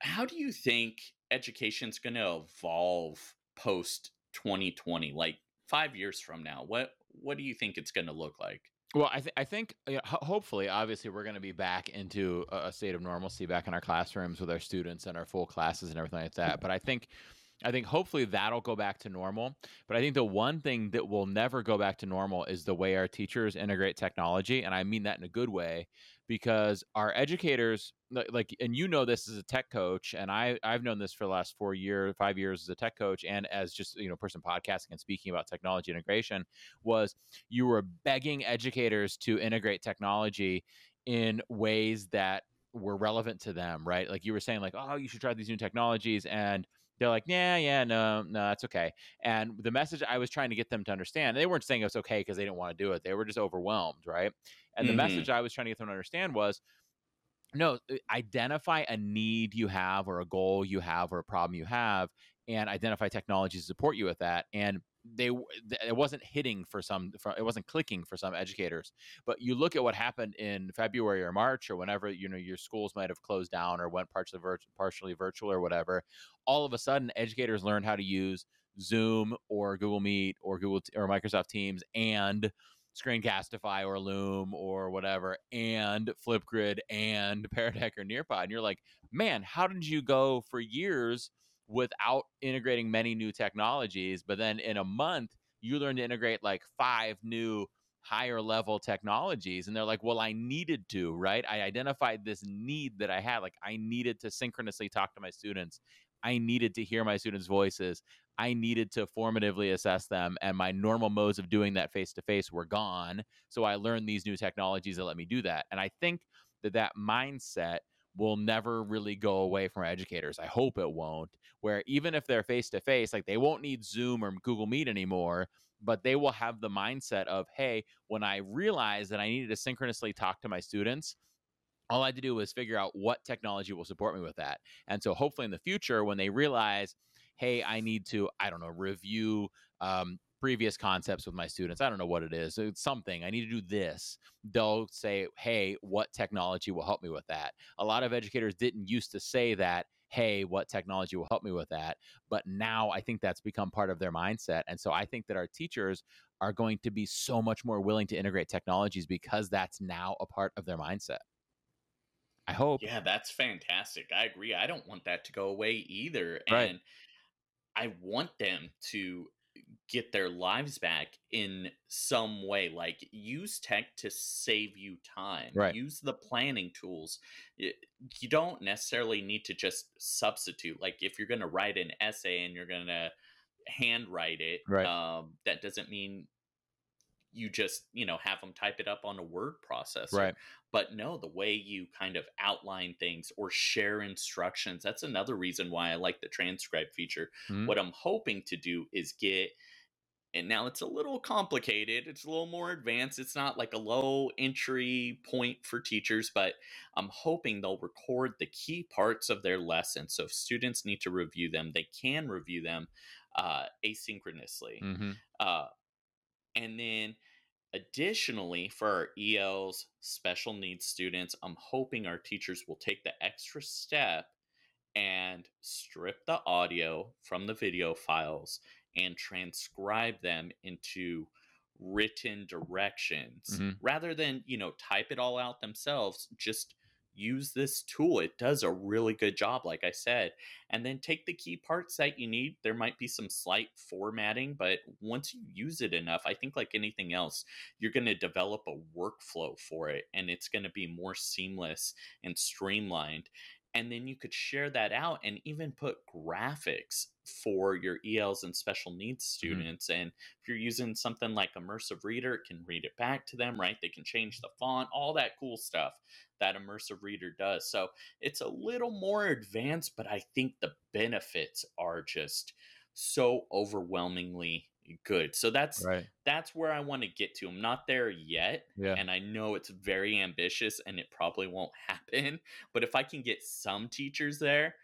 How do you think education's going to evolve post 2020? Like five years from now, what what do you think it's going to look like? Well, I, th- I think hopefully, obviously, we're going to be back into a state of normalcy, back in our classrooms with our students and our full classes and everything like that. But I think I think hopefully that'll go back to normal. But I think the one thing that will never go back to normal is the way our teachers integrate technology. And I mean that in a good way because our educators, like, and you know this as a tech coach, and I, I've known this for the last four years, five years as a tech coach and as just, you know, person podcasting and speaking about technology integration was you were begging educators to integrate technology in ways that were relevant to them, right? Like you were saying, like, oh, you should try these new technologies. And they're like, yeah, yeah, no, no, that's okay. And the message I was trying to get them to understand, they weren't saying it's okay because they didn't want to do it. They were just overwhelmed, right? And mm-hmm. the message I was trying to get them to understand was, no, identify a need you have or a goal you have or a problem you have, and identify technologies to support you with that. And they it wasn't hitting for some it wasn't clicking for some educators. But you look at what happened in february or march or whenever you know your schools might have closed down or went partially virtual partially virtual or whatever all of a sudden educators learned how to use zoom or google meet or google or microsoft teams and screencastify or loom or whatever and flipgrid and pear deck or nearpod. And you're like man how did you go for years without integrating many new technologies. But then in a month, you learn to integrate like five new higher level technologies. And they're like, well, I needed to, right? I identified this need that I had. Like, I needed to synchronously talk to my students. I needed to hear my students' voices. I needed to formatively assess them, and my normal modes of doing that face to face were gone. So I learned these new technologies that let me do that. And I think that that mindset will never really go away from educators. I hope it won't. Where even if they're face to face, like they won't need Zoom or Google Meet anymore, but they will have the mindset of, hey, when I realized that I needed to synchronously talk to my students, all I had to do was figure out what technology will support me with that. And so hopefully in the future, when they realize, hey, I need to, I don't know, review um, previous concepts with my students. I don't know what it is. It's something. I need to do this. They'll say, hey, what technology will help me with that? A lot of educators didn't used to say that, hey, what technology will help me with that? But now I think that's become part of their mindset. And so I think that our teachers are going to be so much more willing to integrate technologies because that's now a part of their mindset. I hope. Yeah, that's fantastic. I agree. I don't want that to go away either. And. I want them to get their lives back in some way like use tech to save you time right. use the planning tools you don't necessarily need to just substitute like if you're going to write an essay and you're going to handwrite it right. um, that doesn't mean you just you know have them type it up on a word processor right but no the way you kind of outline things or share instructions that's another reason why i like the transcribe feature mm-hmm. what i'm hoping to do is get and now it's a little complicated it's a little more advanced it's not like a low entry point for teachers but i'm hoping they'll record the key parts of their lesson so if students need to review them they can review them uh, asynchronously mm-hmm. uh, and then additionally for our els special needs students i'm hoping our teachers will take the extra step and strip the audio from the video files and transcribe them into written directions mm-hmm. rather than you know type it all out themselves just use this tool it does a really good job like i said and then take the key parts that you need there might be some slight formatting but once you use it enough i think like anything else you're going to develop a workflow for it and it's going to be more seamless and streamlined and then you could share that out and even put graphics for your ELs and special needs mm-hmm. students. Mm-hmm. And if you're using something like Immersive Reader, it can read it back to them, right? They can change the font, all that cool stuff that Immersive Reader does. So it's a little more advanced, but I think the benefits are just so overwhelmingly good. So that's right. that's where I want to get to. I'm not there yet, yeah. and I know it's very ambitious and it probably won't happen, but if I can get some teachers there,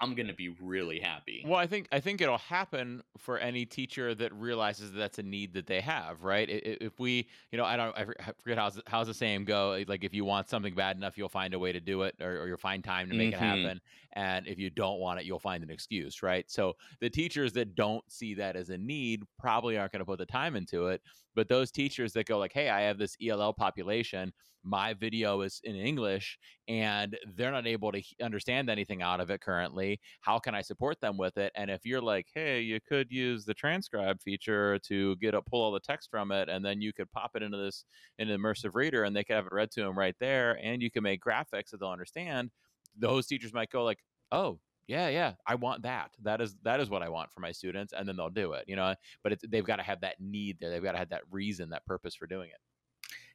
I'm going to be really happy. Well, I think I think it'll happen for any teacher that realizes that that's a need that they have, right? If we, you know, I don't, I forget how's how's the saying go. Like if you want something bad enough, you'll find a way to do it, or, or you'll find time to make mm-hmm. it happen. And if you don't want it, you'll find an excuse, right? So the teachers that don't see that as a need probably aren't going to put the time into it. But those teachers that go like, "Hey, I have this ELL population." my video is in English and they're not able to understand anything out of it currently. How can I support them with it? And if you're like, hey, you could use the transcribe feature to get a pull all the text from it, and then you could pop it into this in an immersive reader, and they could have it read to them right there, and you can make graphics that they'll understand. Those teachers might go like, oh, yeah yeah i want that that is that is what i want for my students and then they'll do it you know but they've got to have that need there they've got to have that reason that purpose for doing it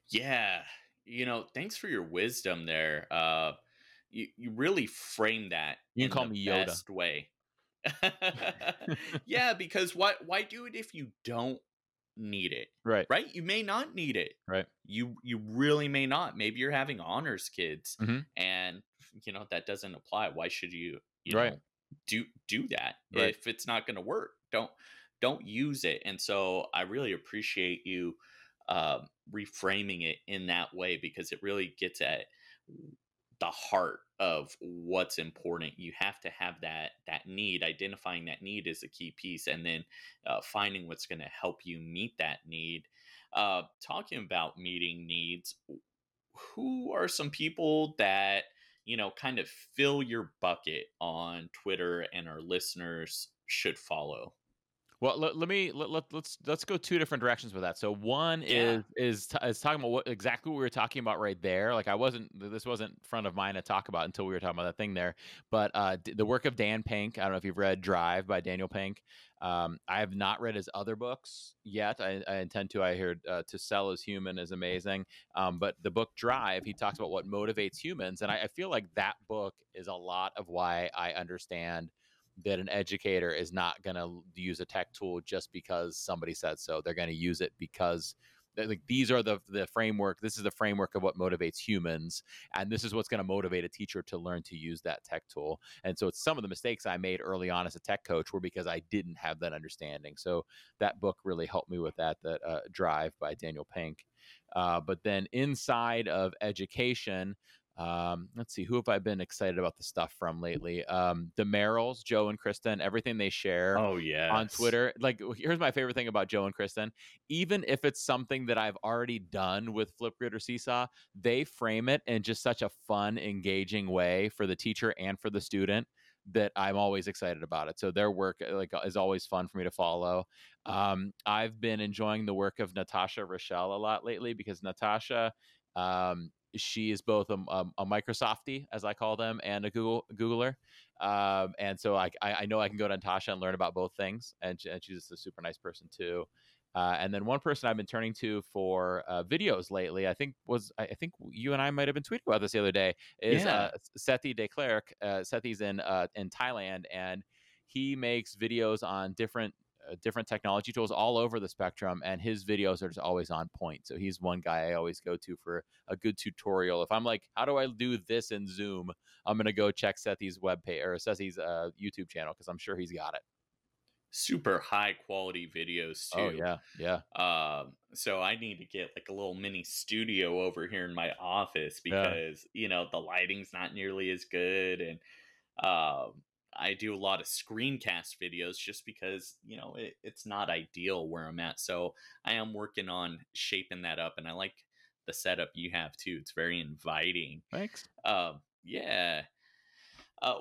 yeah you know, thanks for your wisdom there. Uh, you you really frame that you can call me Yoda. best way. yeah, because why why do it if you don't need it? Right. Right? You may not need it. Right. You you really may not. Maybe you're having honors kids mm-hmm. and you know that doesn't apply. Why should you, you right. know, do do that right. if it's not going to work? Don't don't use it. And so I really appreciate you uh, reframing it in that way because it really gets at the heart of what's important you have to have that that need identifying that need is a key piece and then uh, finding what's going to help you meet that need uh, talking about meeting needs who are some people that you know kind of fill your bucket on twitter and our listeners should follow well, let, let me let, let, let's let's go two different directions with that. So one yeah. is is t- is talking about what exactly what we were talking about right there. Like I wasn't this wasn't front of mind to talk about until we were talking about that thing there. But uh, the work of Dan Pink. I don't know if you've read Drive by Daniel Pink. Um, I have not read his other books yet. I, I intend to. I heard uh, To Sell Is Human is amazing. Um, but the book Drive, he talks about what motivates humans, and I, I feel like that book is a lot of why I understand that an educator is not going to use a tech tool just because somebody said so. They're going to use it because like these are the the framework this is the framework of what motivates humans and this is what's going to motivate a teacher to learn to use that tech tool. And so some of the mistakes i made early on as a tech coach were because i didn't have that understanding. So that book really helped me with that that uh, drive by daniel pink. Uh, but then inside of education um, let's see, who have I been excited about the stuff from lately? Um, the Merrills, Joe and Kristen, everything they share oh, yeah, on Twitter. Like, here's my favorite thing about Joe and Kristen. Even if it's something that I've already done with Flipgrid or Seesaw, they frame it in just such a fun, engaging way for the teacher and for the student that I'm always excited about it. So their work uh, like is always fun for me to follow. Um, I've been enjoying the work of Natasha Rachell a lot lately because Natasha um, she is both a, a, a Microsoftie, as I call them, and a Google Googler. Um, and so I, I know I can go to Natasha and learn about both things, and, and she's just a super nice person too. Uh, and then one person I've been turning to for uh, videos lately, I think was I think you and I might have been tweeting about this the other day, is yeah. uh, Sethi De Clercq. Uh, Sethi's in uh, in Thailand, and he makes videos on different different technology tools all over the spectrum, and his videos are just always on point. So he's one guy I always go to for a good tutorial. If I'm like, how do I do this in Zoom? I'm gonna go check Sethi's web page or Sethi's uh, YouTube channel because I'm sure he's got it. Super high quality videos oh, too. Oh yeah, yeah. Um, so I need to get like a little mini studio over here in my office because yeah. you know the lighting's not nearly as good and um I do a lot of screencast videos just because you know it, it's not ideal where I'm at. So I am working on shaping that up, and I like the setup you have too. It's very inviting. Thanks. Uh, yeah. Uh,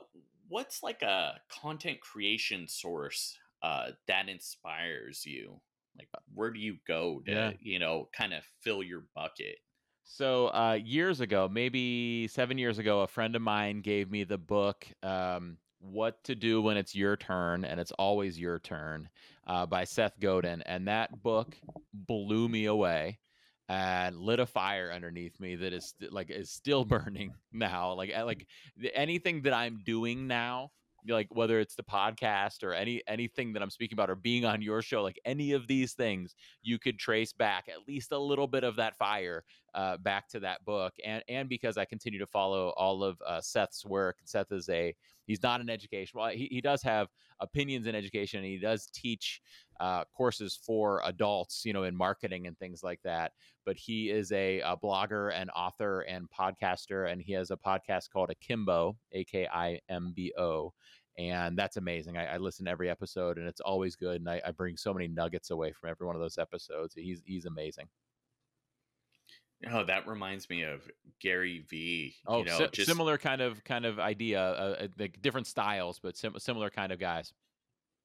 what's like a content creation source uh, that inspires you? Like, where do you go to yeah. you know kind of fill your bucket? So uh, years ago, maybe seven years ago, a friend of mine gave me the book. Um, what to Do When It's Your Turn, and It's Always Your Turn uh, by Seth Godin. And that book blew me away and lit a fire underneath me that is like is still burning now. Like like anything that I'm doing now, like whether it's the podcast or any anything that I'm speaking about or being on your show, like any of these things, you could trace back at least a little bit of that fire uh, back to that book. And and because I continue to follow all of uh, Seth's work, Seth is a he's not an education. Well, he, he does have opinions in education, and he does teach uh, courses for adults, you know, in marketing and things like that. But he is a, a, blogger and author and podcaster, and he has a podcast called Akimbo, A K I M B O. And that's amazing. I, I, listen to every episode, and it's always good. And I, I bring so many nuggets away from every one of those episodes. He's he's amazing. Oh, that reminds me of Gary V. Oh, you know, si- just... similar kind of kind of idea, uh, uh, like different styles, but sim- similar kind of guys.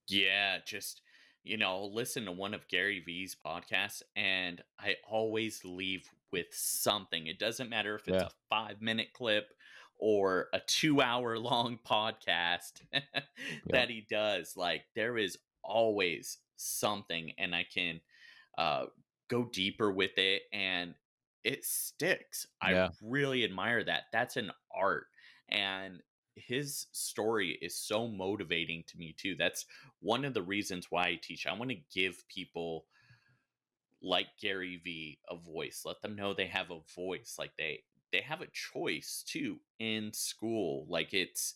Yeah, just you know, listen to one of Gary V's podcasts, and I always leave with something. It doesn't matter if it's yeah. a five minute clip or a two hour long podcast that yeah. he does. Like there is always something, and I can uh, go deeper with it and it sticks. Yeah. I really admire that. That's an art. And his story is so motivating to me too. That's one of the reasons why I teach. I want to give people like Gary V a voice. Let them know they have a voice. Like they they have a choice too in school. Like it's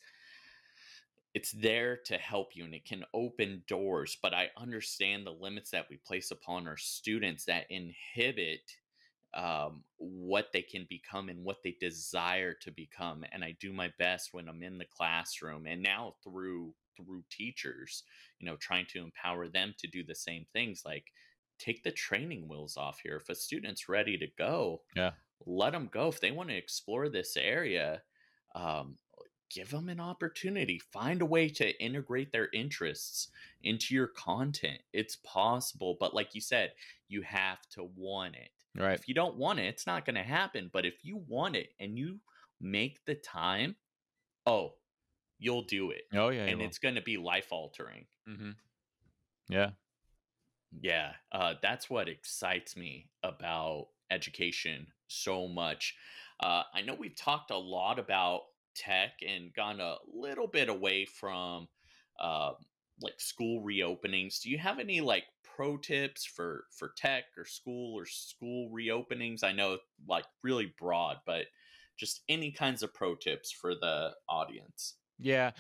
it's there to help you and it can open doors, but I understand the limits that we place upon our students that inhibit um, what they can become and what they desire to become and i do my best when i'm in the classroom and now through through teachers you know trying to empower them to do the same things like take the training wheels off here. If a student's ready to go yeah. let them go. If they want to explore this area um, give them an opportunity. Find a way to integrate their interests into your content. It's possible but like you said you have to want it Right. If you don't want it, it's not going to happen. But if you want it and you make the time, oh, you'll do it. Oh yeah, and it's going to be life altering. Mm-hmm. Yeah. Yeah, uh, that's what excites me about education so much. Uh, I know we've talked a lot about tech and gone a little bit away from uh, like school reopenings. Do you have any like pro tips for for tech or school or school reopenings? I know like really broad, but just any kinds of pro tips for the audience. Yeah.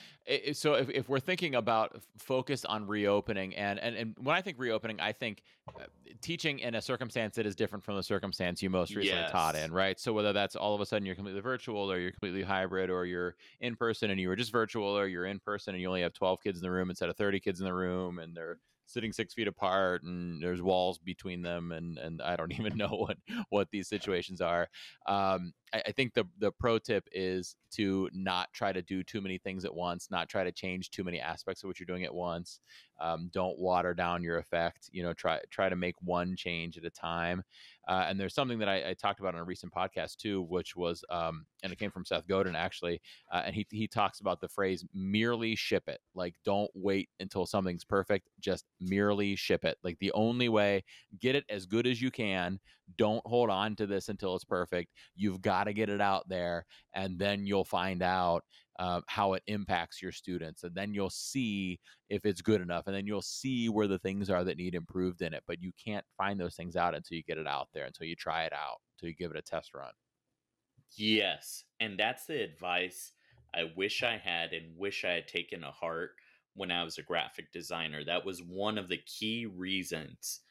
so if, if we're thinking about focus on reopening, and, and, and when I think reopening, I think uh, teaching in a circumstance that is different from the circumstance you most recently yes. taught in, right? So whether that's all of a sudden you're completely virtual or you're completely hybrid or you're in person and you were just virtual or you're in person and you only have 12 kids in the room instead of 30 kids in the room and they're sitting six feet apart and there's walls between them and and I don't even know what what these situations are. Um, I, I, think the the pro tip is to not try to do too many things at once, not try to change too many aspects of what you're doing at once. Um, don't water down your effect. You know, try try to make one change at a time. Uh, and there's something that I, I, talked about on a recent podcast too, which was, um, and it came from Seth Godin actually, uh, and he he talks about the phrase "merely ship it." Like, don't wait until something's perfect. Just merely ship it. Like the only way, get it as good as you can. Don't hold on to this until it's perfect. You've got to get it out there, and then you'll find out uh, how it impacts your students and then you'll see if it's good enough and then you'll see where the things are that need improved in it but you can't find those things out until you get it out there until you try it out until you give it a test run. Yes and that's the advice i wish i had and wish i had taken to heart when i was a graphic designer. That was one of the key reasons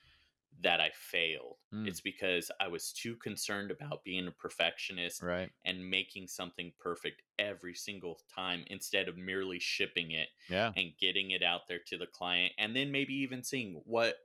that I failed. Mm. It's because I was too concerned about being a perfectionist right. and making something perfect every single time instead of merely shipping it yeah. and getting it out there to the client and then maybe even seeing what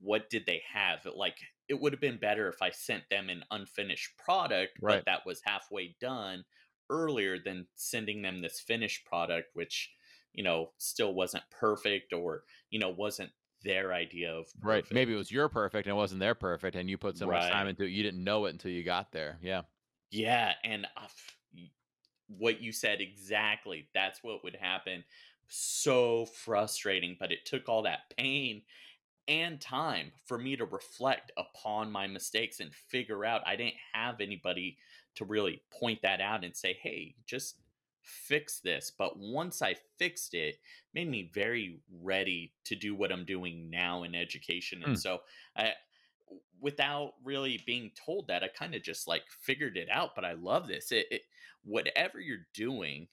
what did they have like it would have been better if I sent them an unfinished product right. but that was halfway done earlier than sending them this finished product which you know still wasn't perfect or you know wasn't their idea of perfect. right. Maybe it was your perfect and it wasn't their perfect, and you put so right. much time into it, you didn't know it until you got there. Yeah, yeah, and uh, what you said exactly. That's what would happen. So frustrating, but it took all that pain and time for me to reflect upon my mistakes and figure out I didn't have anybody to really point that out and say, "Hey, just fix this. But once I fixed it, made me very ready to do what I'm doing now in education. And mm. so I without really being told that, I kind of just like figured it out. But I love this. It, it whatever you're doing,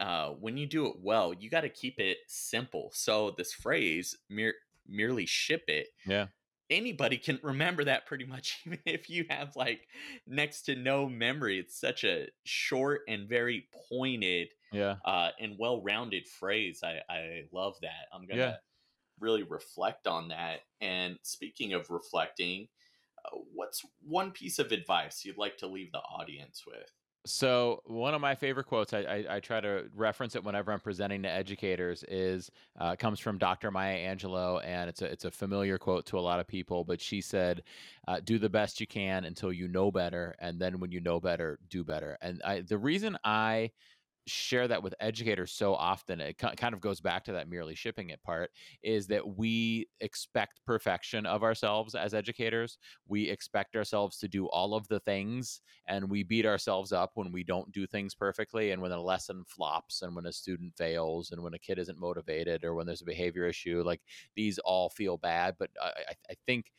uh, when you do it well, you got to keep it simple. So this phrase, mere, merely ship it. Yeah. Anybody can remember that pretty much, even if you have like next to no memory. It's such a short and very pointed, yeah, uh, and well-rounded phrase. I I love that. I'm gonna Yeah. really reflect on that. And speaking of reflecting, uh, what's one piece of advice you'd like to leave the audience with? So one of my favorite quotes, I, I, I try to reference it whenever I'm presenting to educators, is uh, comes from Dr. Maya Angelou, and it's a it's a familiar quote to a lot of people. But she said, uh, "Do the best you can until you know better, and then when you know better, do better." And I, the reason I share that with educators so often it kind of goes back to that merely shipping it part is that we expect perfection of ourselves as educators. We expect ourselves to do all of the things and we beat ourselves up when we don't do things perfectly and when a lesson flops and when a student fails and when a kid isn't motivated or when there's a behavior issue like these all feel bad but i, I think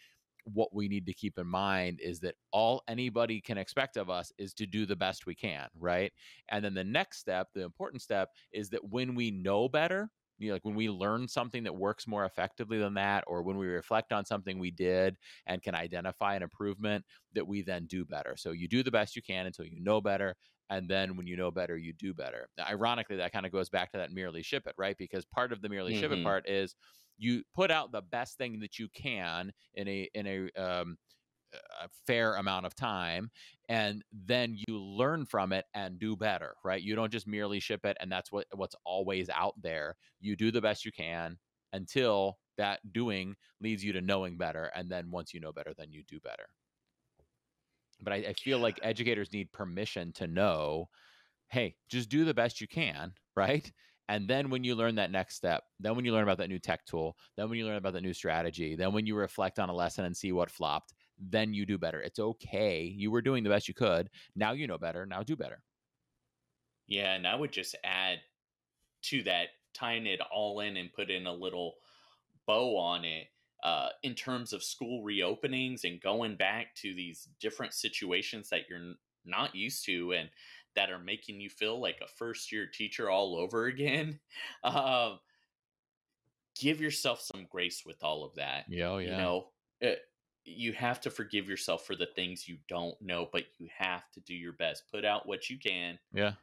what we need to keep in mind is that all anybody can expect of us is to do the best we can, right? And then the next step, the important step, is that when we know better, you know, like when we learn something that works more effectively than that, or when we reflect on something we did and can identify an improvement, that we then do better. So you do the best you can until you know better. And then when you know better, you do better. Now, ironically, that kind of goes back to that merely ship it, right? Because part of the merely mm-hmm. ship it part is you put out the best thing that you can in a in a um, a fair amount of time and then you learn from it and do better right? You don't just merely ship it and that's what what's always out there. You do the best you can until that doing leads you to knowing better and then once you know better then you do better. But I, I feel like educators need permission to know hey just do the best you can right and then when you learn that next step, then when you learn about that new tech tool, then when you learn about that new strategy, then when you reflect on a lesson and see what flopped, then you do better. It's okay. You were doing the best you could. Now you know better. Now do better. Yeah. And I would just add to that, tying it all in and put in a little bow on it. Uh, in terms of school reopenings and going back to these different situations that you're not used to and that are making you feel like a first year teacher all over again. Um, give yourself some grace with all of that. Yeah, oh, yeah. You know, it, eh, you have to forgive yourself for the things you don't know, but you have to do your best. Put out what you can. Yeah.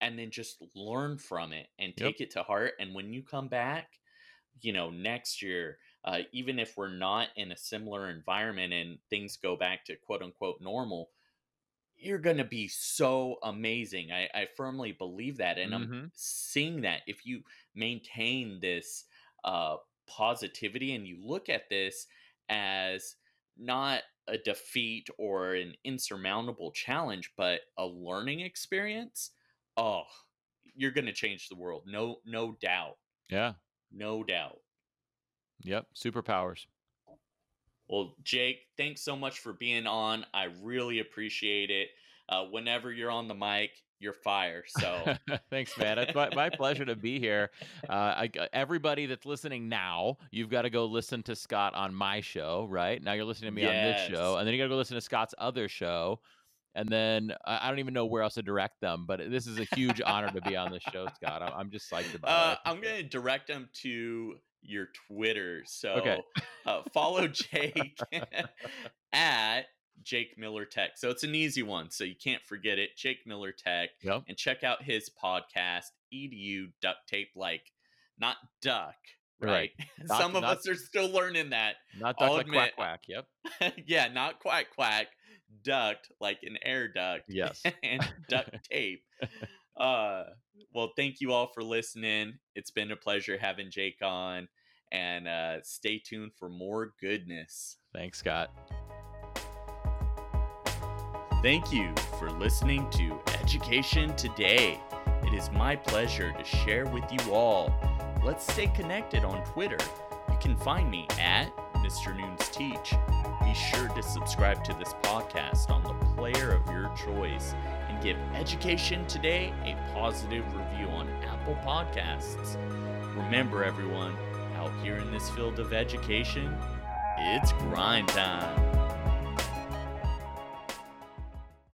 And then just learn from it and take yep. it to heart. And when you come back, you know, next year, uh, even if we're not in a similar environment and things go back to quote unquote normal, you're going to be so amazing. I, I firmly believe that. And mm-hmm. I'm seeing that if you maintain this uh, positivity and you look at this as not a defeat or an insurmountable challenge, but a learning experience, oh, you're going to change the world. No, no doubt. Yeah. No doubt. Yep. Superpowers. Well, Jake, thanks so much for being on. I really appreciate it. Uh, whenever you're on the mic, you're fire. So thanks, man. It's my, my, pleasure to be here. Uh, I, everybody that's listening now, you've got to go listen to Scott on my show, right? Now you're listening to me yes. on this show, and then you got to go listen to Scott's other show. And then I don't even know where else to direct them, but this is a huge honor to be on this show, Scott. I'm, I'm just psyched about uh, it. I'm going to direct them to your Twitter. So okay. uh, follow Jake at Jake Miller Tech. So it's an easy one. So you can't forget it. Jake Miller Tech. Yep. And check out his podcast, EDU Duct Tape, like not duck. Right. right. Not, Some of not, us are still learning that. Not duck I'll like admit. quack quack. Yep. yeah, not quack quack. Duct like an air duct. Yes. and duct tape. Uh, well, thank you all for listening. It's been a pleasure having Jake on, and uh, stay tuned for more goodness. Thanks, Scott. Thank you for listening to Education Today. It is my pleasure to share with you all. Let's stay connected on Twitter. You can find me at Mr. Nunes Teach. Be sure to subscribe to this podcast on the player of your choice give Education Today a positive review on Apple Podcasts. Remember, everyone, out here in this field of education, it's grind time.